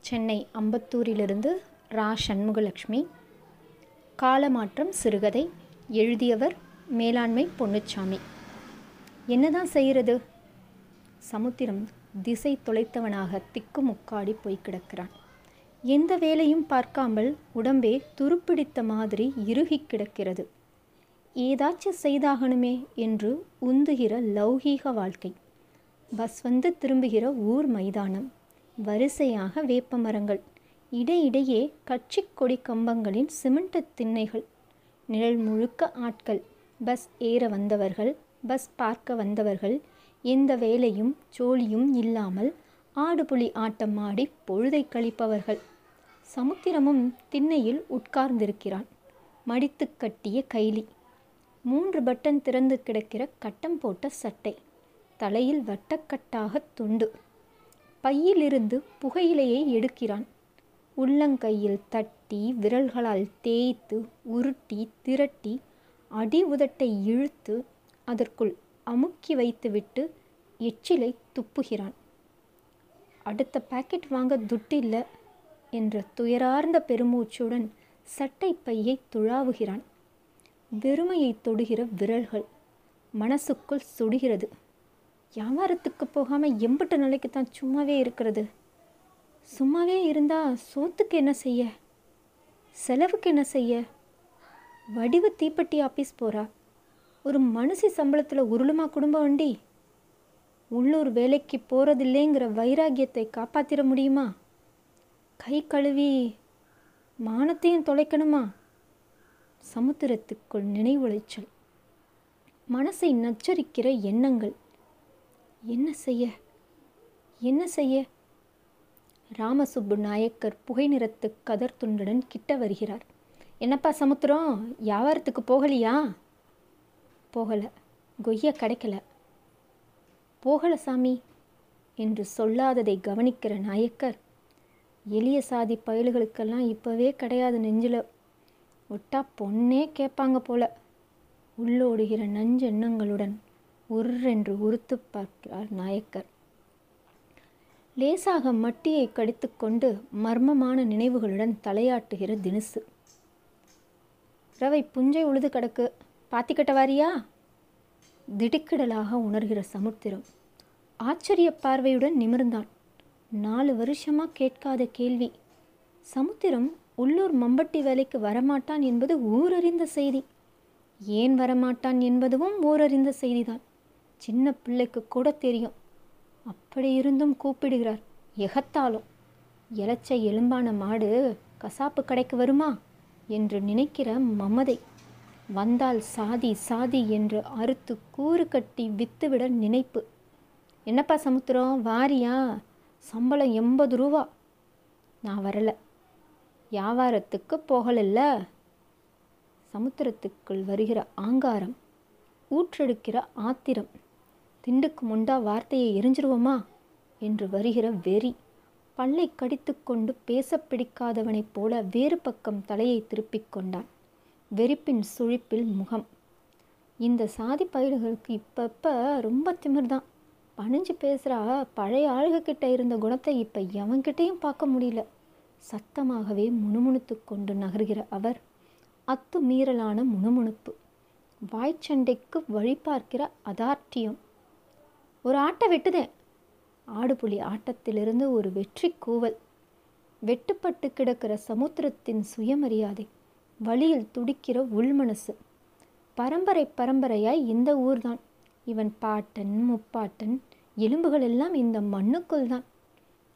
சென்னை அம்பத்தூரிலிருந்து ரா. சண்முகலட்சுமி. காலமாற்றம் சிறுகதை. எழுதியவர் மேலாண்மை பொன்னுச்சாமி. என்னதான் செய்கிறது சமுத்திரம் திசை தொலைத்தவனாக திக்குமுக்காடி போய் கிடக்கிறான். எந்த வேலையும் பார்க்காமல் உடம்பே துருப்பிடித்த மாதிரி இறுகி கிடக்கிறது. ஏதாச்சும் செய்தாகணுமே என்று உந்துகிற லௌகீக வாழ்க்கை. பஸ் வந்து திரும்புகிற ஊர் மைதானம். வரிசையாக வேப்ப மரங்கள் இடையிடையே கட்சி கொடி கம்பங்களின் சிமெண்ட் திண்ணைகள். நிழல் முழுக்க ஆட்கள். பஸ் ஏற வந்தவர்கள் பஸ் பார்க்க வந்தவர்கள். எந்த வேலையும் ஜோலியும் இல்லாமல் ஆடுபுலி ஆட்டம் ஆடி பொழுதை கழிப்பவர்கள். சமுத்திரமும் திண்ணையில் உட்கார்ந்திருக்கிறான் மடித்து கட்டிய கைலி. மூன்று பட்டன் திறந்து கிடக்கிற கட்டம் போட்ட சட்டை. தலையில் வட்டக்கட்டாக துண்டு. பையிலிருந்து புகையிலையை எடுக்கிறான். உள்ளங்கையில் தட்டி விரல்களால் தேய்த்து உருட்டி திரட்டி அடி உதட்டை இழுத்து அதற்குள் அமுக்கி வைத்துவிட்டு எச்சிலை துப்புகிறான். அடுத்த பாக்கெட் வாங்க துட்டில்ல என்ற துயரார்ந்த பெருமூச்சுடன் சட்டை பையை துழாவுகிறான். வெறுமையை தொடுகிற விரல்கள் மனசுக்குள் சுடுகிறது. வியாபாரத்துக்கு போகாமல் எம்பிட்ட நாளைக்கு தான் சும்மாவே இருக்கிறது. சும்மாவே இருந்தால் சோத்துக்கு என்ன செய்ய? செலவுக்கு என்ன செய்ய? வடிவு தீப்பெட்டி ஆஃபீஸ் போகிறா ஒரு மனுஷி சம்பளத்தில் உருளுமா குடும்ப வண்டி? உள்ளூர் வேலைக்கு போகிறதில்லைங்கிற வைராகியத்தை காப்பாற்றிட முடியுமா? கை கழுவி மானத்தையும் தொலைக்கணுமா? சமுத்திரத்துக்குள் நினைவுளைச்சல். மனசை நச்சரிக்கிற எண்ணங்கள். என்ன செய்ய? என்ன செய்ய? ராமசுப்பு நாயக்கர் புகை நிறத்து கதர் துண்டுடன் கிட்ட வருகிறார். என்னப்பா சமுத்திரம்? வியாபாரத்துக்கு போகலையா? போகலை. கொய்ய கிடைக்கல. போகல சாமி என்று சொல்லாததை கவனிக்கிற நாயக்கர் எளிய சாதி பயல்களுக்கெல்லாம் இப்போவே கிடையாது நெஞ்சில். ஒட்டா பொண்ணே கேட்பாங்க போல. உள்ளோடுகிற நஞ்செண்ணங்களுடன் உர்ரென்று உறுத்து பார்க்கிறார் நாயக்கர். லேசாக மட்டியை கடித்துக்கொண்டு மர்மமான நினைவுகளுடன் தலையாட்டுகிற தினுசு. ரவை புஞ்சை உழுது கிடக்கு. பாத்திக்கட்ட வாரியா? திடுக்கிடலாக உணர்கிற சமுத்திரம். ஆச்சரிய பார்வையுடன் நிமிர்ந்தான். நாலு வருஷமாக கேட்காத கேள்வி. சமுத்திரம் உள்ளூர் மம்பட்டி வேலைக்கு வரமாட்டான் என்பது ஊரறிந்த செய்தி. ஏன் வரமாட்டான் என்பதும் ஊரறிந்த செய்திதான். சின்ன பிள்ளைக்கு கூட தெரியும். அப்படி இருந்தும் கூப்பிடுகிறார். எகத்தாலும் இலச்ச எலும்பான மாடு கசாப்பு கடைக்கு வருமா? என்று நினைக்கிற மமதை வந்தால் சாதி சாதி என்று அறுத்து கூறு கட்டி வித்துவிட நினைப்பு. என்னப்பா சமுத்திரம் வாரியா? சம்பளம் எண்பது ரூபா. நான் வரல. வியாபாரத்துக்கு போகலல்ல? சமுத்திரத்துக்குள் வருகிற ஆங்காரம் ஊற்றெடுக்கிற ஆத்திரம். திண்டுக்கு முண்டா வார்த்தையை எரிஞ்சிருவோமா? என்று வருகிற வெறி பல்லை கடித்து கொண்டு பேச பிடிக்காதவனைப் போல வேறு பக்கம் தலையை திருப்பிக் கொண்டான். வெறிப்பின் சுழிப்பில் முகம். இந்த சாதி பயிர்களுக்கு இப்பப்போ ரொம்ப திமிர்தான். பணிஞ்சு பேசுகிறா பழைய ஆளுகக்கிட்ட இருந்த குணத்தை இப்போ எவன்கிட்டையும் பார்க்க முடியல. சத்தமாகவே முணுமுணுத்து கொண்டு நகர்கிற அவர் அத்துமீறலான முணுமுணுப்பு. வாய்ச்சண்டைக்கு வழி பார்க்கிற அதார்த்தியம். ஒரு ஆட்டை வெட்டுதேன் ஆடுபுலி ஆட்டத்திலிருந்து ஒரு வெற்றி கூவல். வெட்டுப்பட்டு கிடக்கிற சமுத்திரத்தின் சுயமரியாதை. வழியில் துடிக்கிற உள்மனசு. பரம்பரை பரம்பரையாய் இந்த ஊர்தான். இவன் பாட்டன் முப்பாட்டன் எலும்புகள் எல்லாம் இந்த மண்ணுக்குள் தான்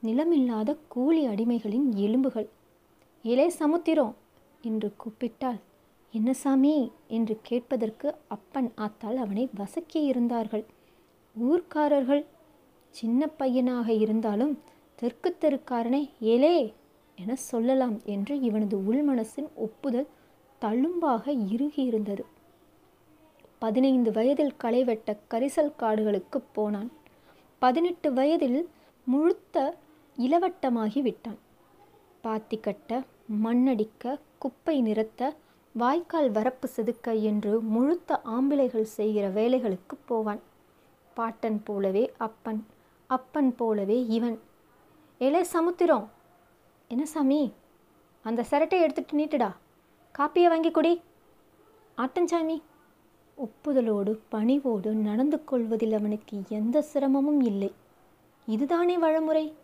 நிலமில்லாத கூலி அடிமைகளின் எலும்புகள். ஏலே சமுத்திரம் என்று கூப்பிட்டால் என்ன சாமி? என்று கேட்பதற்கு அப்பன் ஆத்தால் அவனை வசக்கியிருந்தார்கள். இருந்தார்கள் ஊர்க்காரர்கள் சின்ன பையனாக இருந்தாலும் தெற்கு தெருக்காரனை ஏலே என சொல்லலாம் என்று இவனது உள்மனசின் ஒப்புதல் தழும்பாக இறுகியிருந்தது. பதினைந்து வயதில் களைவெட்ட கரிசல் காடுகளுக்கு போனான். பதினெட்டு வயதில் முழுத்த இளவட்டமாகி விட்டான். பாத்தி கட்ட மண்ணடிக்க குப்பை நிறுத்த வாய்க்கால் வரப்பு செதுக்க என்று முழுத்த ஆம்பிளைகள் செய்கிற வேலைகளுக்கு போவான். பாட்டன் போலவே அப்பன் அப்பன் போலவே இவன். ஏலே சமுத்திரம் என்ன சாமி? அந்த சரட்டை எடுத்துட்டு நீட்டுடா. காப்பியை வாங்கி கொடி. ஆட்டஞ்சாமி ஒப்புதலோடு பணிவோடு நடந்து கொள்வதில் அவனுக்கு எந்த சிரமமும் இல்லை. இதுதானே வழமுறை?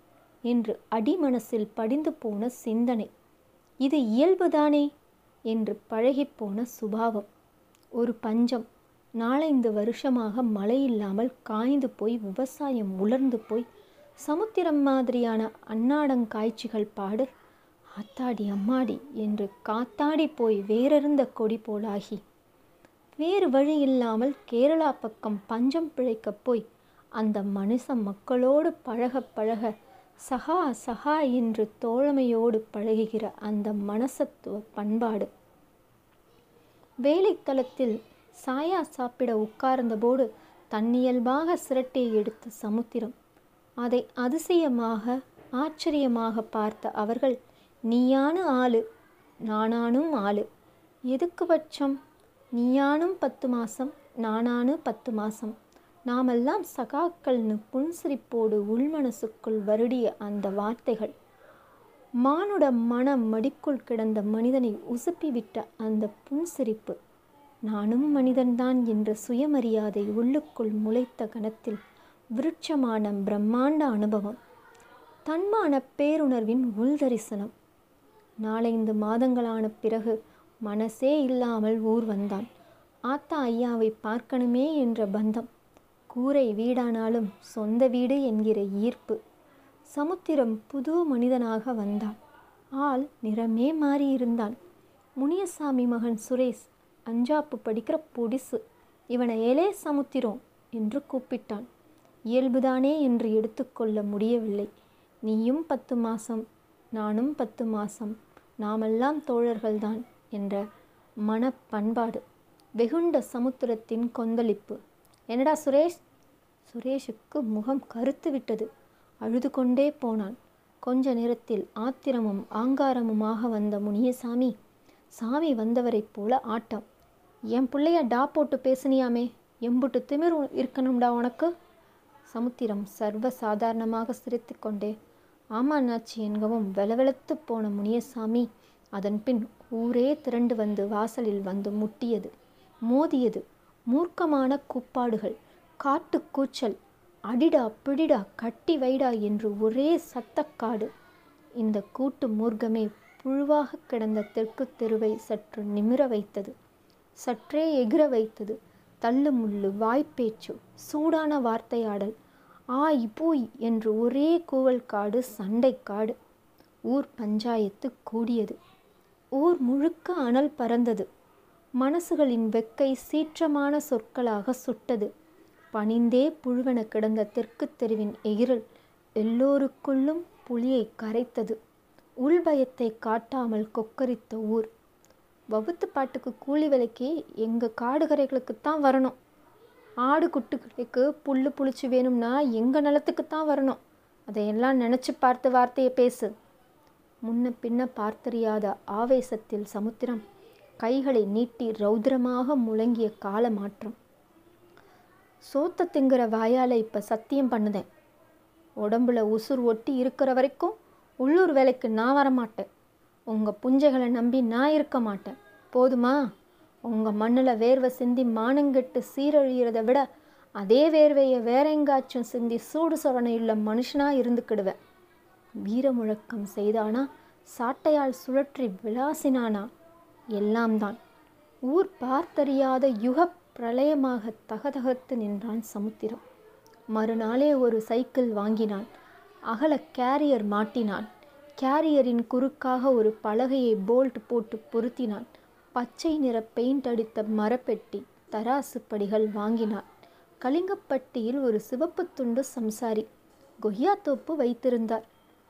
என்று அடிமனசில் படிந்து போன சிந்தனை. இது இயல்புதானே? என்று பழகிப்போன சுபாவம். ஒரு பஞ்சம். நாலைந்து வருஷமாக மழை இல்லாமல் காய்ந்து போய் விவசாயம் உலர்ந்து போய் சமுத்திரம் மாதிரியான அன்னாடங்காய்ச்சிகள் பாடு. ஆத்தாடி அம்மாடி என்று காத்தாடி போய் வேறறிந்த கொடி போலாகி. வேறு வழி இல்லாமல் கேரளா பக்கம் பஞ்சம் பிழைக்கப் போய் அந்த மனுஷ மக்களோடு பழக பழக சகா சகா என்று தோழமையோடு பழகுகிற அந்த மனசத்துவ பண்பாடு. வேலைத்தளத்தில் சாயா சாப்பிட உட்கார்ந்தபோது தன்னியல்பாக சிரட்டி எடுத்த சமுத்திரம். அதை அதிசயமாக ஆச்சரியமாக பார்த்த அவர்கள் நீயானு ஆளு நானானும் ஆளு. எதுக்கு பட்சம் நீயானும் பத்து மாசம் நானானு பத்து மாசம். நாமெல்லாம் சகாக்கள்னு புன்சிரிப்போடு உள்மனசுக்குள் வருடிய அந்த வார்த்தைகள். மானுட மன மடிக்குள் கிடந்த மனிதனை உசுப்பிவிட்ட அந்த புன்சிரிப்பு நானும் மனிதன்தான் என்ற சுயமரியாதை உள்ளுக்குள் முளைத்த கணத்தில் விருட்சமான பிரம்மாண்ட அனுபவம். தன்மான பேருணர்வின் உள்தரிசனம். நாலைந்து மாதங்களான பிறகு மனசே இல்லாமல் ஊர் வந்தான். ஆத்தா ஐயாவை பார்க்கணுமே என்ற பந்தம். கூரை வீடானாலும் சொந்த வீடு என்கிற ஈர்ப்பு. சமுத்திரம் புது மனிதனாக வந்தான். ஆள் நிறமே மாறியிருந்தான். முனியசாமி மகன் சுரேஷ் அஞ்சாப்பு படிக்கிற பொடிசு இவனை ஏலே சமுத்திரம் என்று கூப்பிட்டான். இயல்புதானே என்று எடுத்துக்கொள்ள முடியவில்லை. நீயும் பத்து மாசம் நானும் பத்து மாசம் நாமெல்லாம் தோழர்கள்தான் என்ற மனப்பண்பாடு வெகுண்ட சமுத்திரத்தின் கொந்தளிப்பு. என்னடா சுரேஷ்? சுரேஷுக்கு முகம் கருத்து விட்டது. அழுது கொண்டே போனான். கொஞ்ச நேரத்தில் ஆத்திரமும் ஆங்காரமுமாக வந்த முனியசாமி சாமி வந்தவரைப் போல ஆட்டம். என் பிள்ளைய டா போட்டு பேசுனியாமே எம்புட்டு திமிர் இருக்கணும்டா உனக்கு? சமுத்திரம் சர்வ சாதாரணமாக சிரித்து கொண்டே ஆமா நாச்சி என்கவும் வெலவெலத்து போன முனியசாமி அதன் பின் ஊரே திரண்டு வந்து வாசலில் வந்து முட்டியது மோதியது மூர்க்கமான கூப்பாடுகள் காட்டு கூச்சல் அடிடா பிடிடா கட்டி வைடா என்று ஒரே சத்தக்காடு. இந்த கூட்டு மூர்க்கமே புழுவாக கிடந்த தெற்கு தெருவை சற்று நிமிர வைத்தது. சற்றே எகிர வைத்தது. தள்ளு முள்ளு வாய்ப்பேச்சு சூடான வார்த்தையாடல். ஆய் பூய் என்று ஒரே கூவல் காடு சண்டை காடு ஊர் பஞ்சாயத்து கூடியது. ஊர் முழுக்க அனல் பறந்தது. மனசுகளின் வெக்கை சீற்றமான சொற்களாக சுட்டது. பணிந்தே புழுவென கிடந்த தெற்கு தெருவின் எகிரல் எல்லோருக்குள்ளும் புலியை கரைத்தது. உள்பயத்தை காட்டாமல் கொக்கரித்த ஊர் வகுத்து பாட்டுக்கு கூலி விலைக்கு எங்கள் காடுகரைகளுக்குத்தான் வரணும். ஆடு குட்டுகளுக்கு புல் புளிச்சு வேணும்னா எங்கள் நிலத்துக்கு தான் வரணும். அதையெல்லாம் நினச்சி பார்த்து வார்த்தையை பேசு. முன்ன பின்ன பார்த்தறியாத ஆவேசத்தில் சமுத்திரம் கைகளை நீட்டி ரௌத்ரமாக முழங்கிய கால மாற்றம். சோத்த திங்கிற வாயால் இப்போ சத்தியம் பண்ணுதேன். உடம்புல உசுர் ஒட்டி இருக்கிற வரைக்கும் உள்ளூர் வேலைக்கு நான் வரமாட்டேன். உங்கள் புஞ்சைகளை நம்பி நான் இருக்க மாட்டேன். போதுமா? உங்கள் மண்ணில் வேர்வை சிந்தி மானங்கெட்டு சீரழிகிறத விட அதே வேர்வையை வேற எங்காச்சும் சிந்தி சூடு சொரணையுள்ள மனுஷனாக இருந்துக்கிடுவேன் வீர முழக்கம் செய்தானா? சாட்டையால் சுழற்றி விளாசினானா? எல்லாம் தான் ஊர் பார்த்தறியாத யுக பிரளயமாக தகதகத்து நின்றான் சமுத்திரம். மறுநாளே ஒரு சைக்கிள் வாங்கினான். அகல கேரியர் மாட்டினான். கேரியரின் குறுக்காக ஒரு பலகையை போல்ட் போட்டு பொருத்தினான். பச்சை நிற பெயிண்ட் அடித்த மரப்பெட்டி தராசு படிகள் வாங்கினான். கலிங்கப்பட்டியில் ஒரு சிவப்பு துண்டு சம்சாரி கொய்யா தோப்பு வைத்திருந்தார்.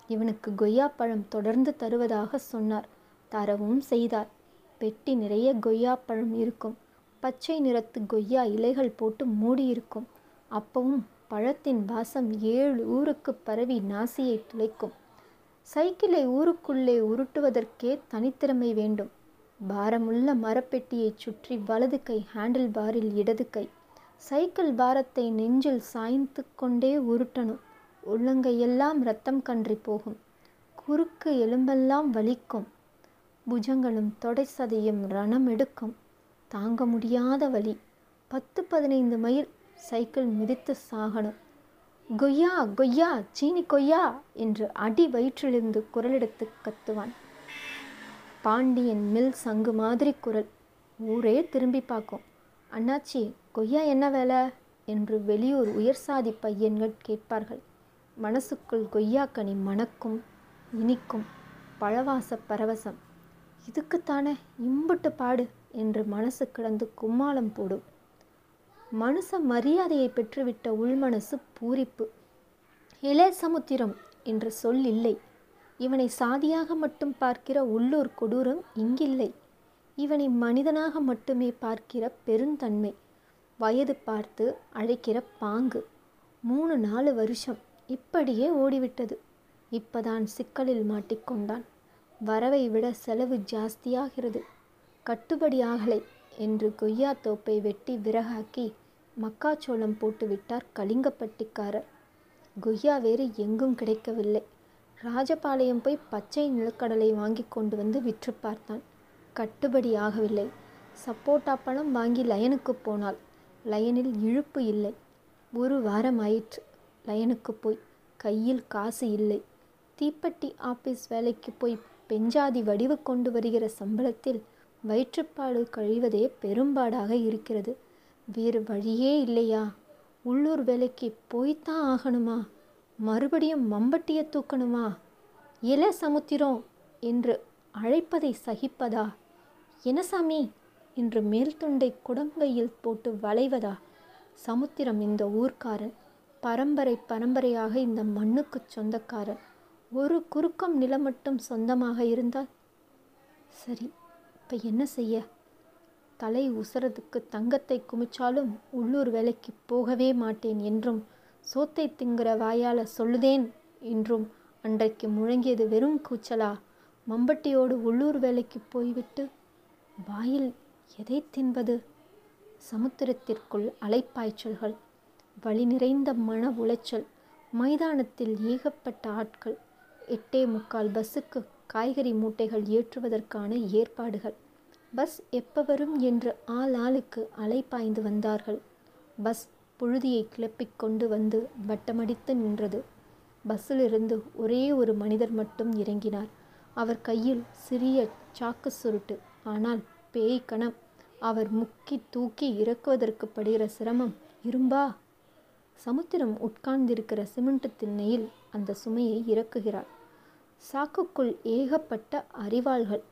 இவனுக்கு கொய்யாப்பழம் தொடர்ந்து தருவதாக சொன்னார். தரவும் செய்தார். பெட்டி நிறைய கொய்யாப்பழம் இருக்கும். பச்சை நிறத்து கொய்யா இலைகள் போட்டு மூடியிருக்கும். அப்பவும் பழத்தின் வாசம் ஏழு ஊருக்கு பரவி நாசியை துளைக்கும். சைக்கிளை ஊருக்குள்ளே உருட்டுவதற்கே தனித்திறமை வேண்டும். பாரமுள்ள மரப்பெட்டியை சுற்றி வலது கை ஹேண்டில் பாரில் இடது கை. சைக்கிள் பாரத்தை நெஞ்சில் சாய்ந்து கொண்டே உருட்டணும். உள்ளங்கையெல்லாம் ரத்தம் கன்றி போகும். குறுக்கு எலும்பெல்லாம் வலிக்கும். புஜங்களும் தொடை சதையும் ரணம் எடுக்கும். தாங்க முடியாத வலி. பத்து பதினைந்து மைல் சைக்கிள் மிதித்து சாகணும். கொய்யா கொய்யா சீனி கொய்யா என்று அடி வயிற்றிலிருந்து குரலெடுத்து கத்துவான். பாண்டியன் மில் சங்கு மாதிரி குரல். ஊரே திரும்பி பார்க்கும். அண்ணாச்சி கொய்யா என்ன வேலை? என்று வெளியூர் உயர்சாதி பையன்கள் கேட்பார்கள். மனசுக்குள் கொய்யாக்கனி மணக்கும் இனிக்கும் பழவாச பரவசம். இதுக்குத்தானே இம்புட்டு பாடு என்று மனசு கிடந்து கும்மாளம் போடும். மனுஷ மரியாதையை பெற்றுவிட்ட உள்மனசு பூரிப்பு. இளைய சமுத்திரம் என்ற சொல் இல்லை. இவனை சாதியாக மட்டும் பார்க்கிற உள்ளூர் கொடூரம் இங்கில்லை. இவனை மனிதனாக மட்டுமே பார்க்கிற பெருந்தன்மை. வயது பார்த்து அழைக்கிற பாங்கு. மூணு நாலு வருஷம். இப்படியே ஓடிவிட்டது. இப்பதான் சிக்கலில் மாட்டிக்கொண்டான். வரவை விட செலவு ஜாஸ்தியாகிறது. கட்டுப்படியாகலை என்று கொய்யா தோப்பை வெட்டி விறகாக்கி மக்காச்சோளம் போட்டு விட்டார் கலிங்கப்பட்டிக்காரர். கொய்யா வேறு எங்கும் கிடைக்கவில்லை. ராஜபாளையம் போய் பச்சை நிலக்கடலை வாங்கி கொண்டு வந்து விற்று பார்த்தான். கட்டுப்படி ஆகவில்லை. சப்போட்டா பழம் வாங்கி லயனுக்கு போனாள். லயனில் இழுப்பு இல்லை. ஒரு வாரம் ஆயிற்று. லயனுக்கு போய் கையில் காசு இல்லை. தீப்பெட்டி ஆபீஸ் வேலைக்கு போய் பெஞ்சாதி வடிவு கொண்டு வருகிற சம்பளத்தில் வயிற்றுப்பாடு கழிவதே பெரும்பாடாக இருக்கிறது. வேறு வழியே இல்லையா? உள்ளூர் வேலைக்கு போய்த்தான் ஆகணுமா? மறுபடியும் மம்பட்டியை தூக்கணுமா? இல சமுத்திரம் என்று அழைப்பதை சகிப்பதா? என்ன சாமி? என்று மேல்துண்டை குடங்கையில் போட்டு வளைவதா? சமுத்திரம் இந்த ஊர்க்காரன். பரம்பரை பரம்பரையாக இந்த மண்ணுக்கு சொந்தக்காரன். ஒரு குறுக்கம் நிலம் மட்டும் சொந்தமாக இருந்தால் சரி இப்போ என்ன செய்ய? தலை உசரதுக்கு தங்கத்தை குமிச்சாலும் உள்ளூர் வேலைக்கு போகவே மாட்டேன் என்றும் சோத்தை திங்குற வாயால சொல்லுதேன் என்றும் அன்றைக்கு முழங்கியது வெறும் கூச்சலா? மம்பட்டியோடு உள்ளூர் வேலைக்கு போய்விட்டு வாயில் எதை தின்பது? சமுத்திரத்திற்குள் அலைப்பாய்ச்சல்கள் வழி நிறைந்த மன உளைச்சல் மைதானத்தில் ஏகப்பட்ட ஆட்கள் எட்டே முக்கால் பஸ்ஸுக்கு காய்கறி மூட்டைகள் ஏற்றுவதற்கான ஏற்பாடுகள். பஸ் எப்போ வரும் என்று ஆள் ஆளுக்கு அலைப்பாய்ந்து வந்தார்கள். பஸ் புழுதியை கிளப்பிக் கொண்டு வந்து வட்டமடித்து நின்றது. பஸ்ஸிலிருந்து ஒரே ஒரு மனிதர் மட்டும் இறங்கினார். அவர் கையில் சிறிய சாக்கு சுருட்டு. ஆனால் பேய் கணம் அவர் முக்கி தூக்கி இறக்குவதற்கு படுகிற சிரமம் இரும்பா? சமுத்திரம் உட்கார்ந்திருக்கிற சிமெண்ட் திண்ணையில் அந்த சுமையை இறக்குகிறார் சாக்குக்குள் ஏகப்பட்ட அரிவாள்கள்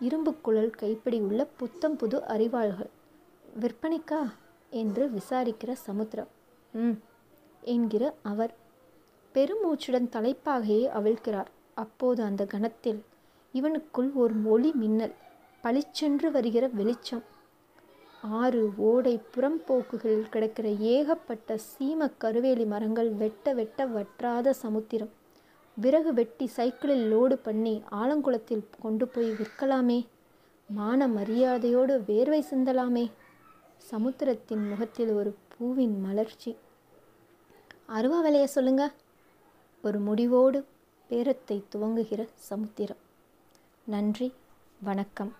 இரும்பு குழல் கைப்பிடி உள்ள புத்தம் புது அறிவாள்கள். விற்பனைக்கா? என்று விசாரிக்கிற சமுத்திரம். ம் என்கிற அவர். பெருமூச்சுடன் தலைப்பாகையை அவிழ்க்கிறார். அப்போது அந்த கணத்தில் இவனுக்குள் ஒரு ஒளி மின்னல். பளிச்சென்று வருகிற வெளிச்சம். ஆறு ஓடை புறம்போக்குகளில் கிடக்கிற ஏகப்பட்ட சீம கருவேலி மரங்கள் வெட்ட வெட்ட வற்றாத சமுத்திரம். விறகு வெட்டி சைக்கிளில் லோடு பண்ணி ஆலங்குளத்தில் கொண்டு போய் விற்கலாமே. மான மரியாதையோடு வேர்வை சிந்தலாமே. சமுத்திரத்தின் முகத்தில் ஒரு பூவின் மலர்ச்சி. அருவா விலைய சொல்லுங்க. ஒரு முடிவோடு பேரத்தை துவங்குகிற சமுத்திரம். நன்றி. வணக்கம்.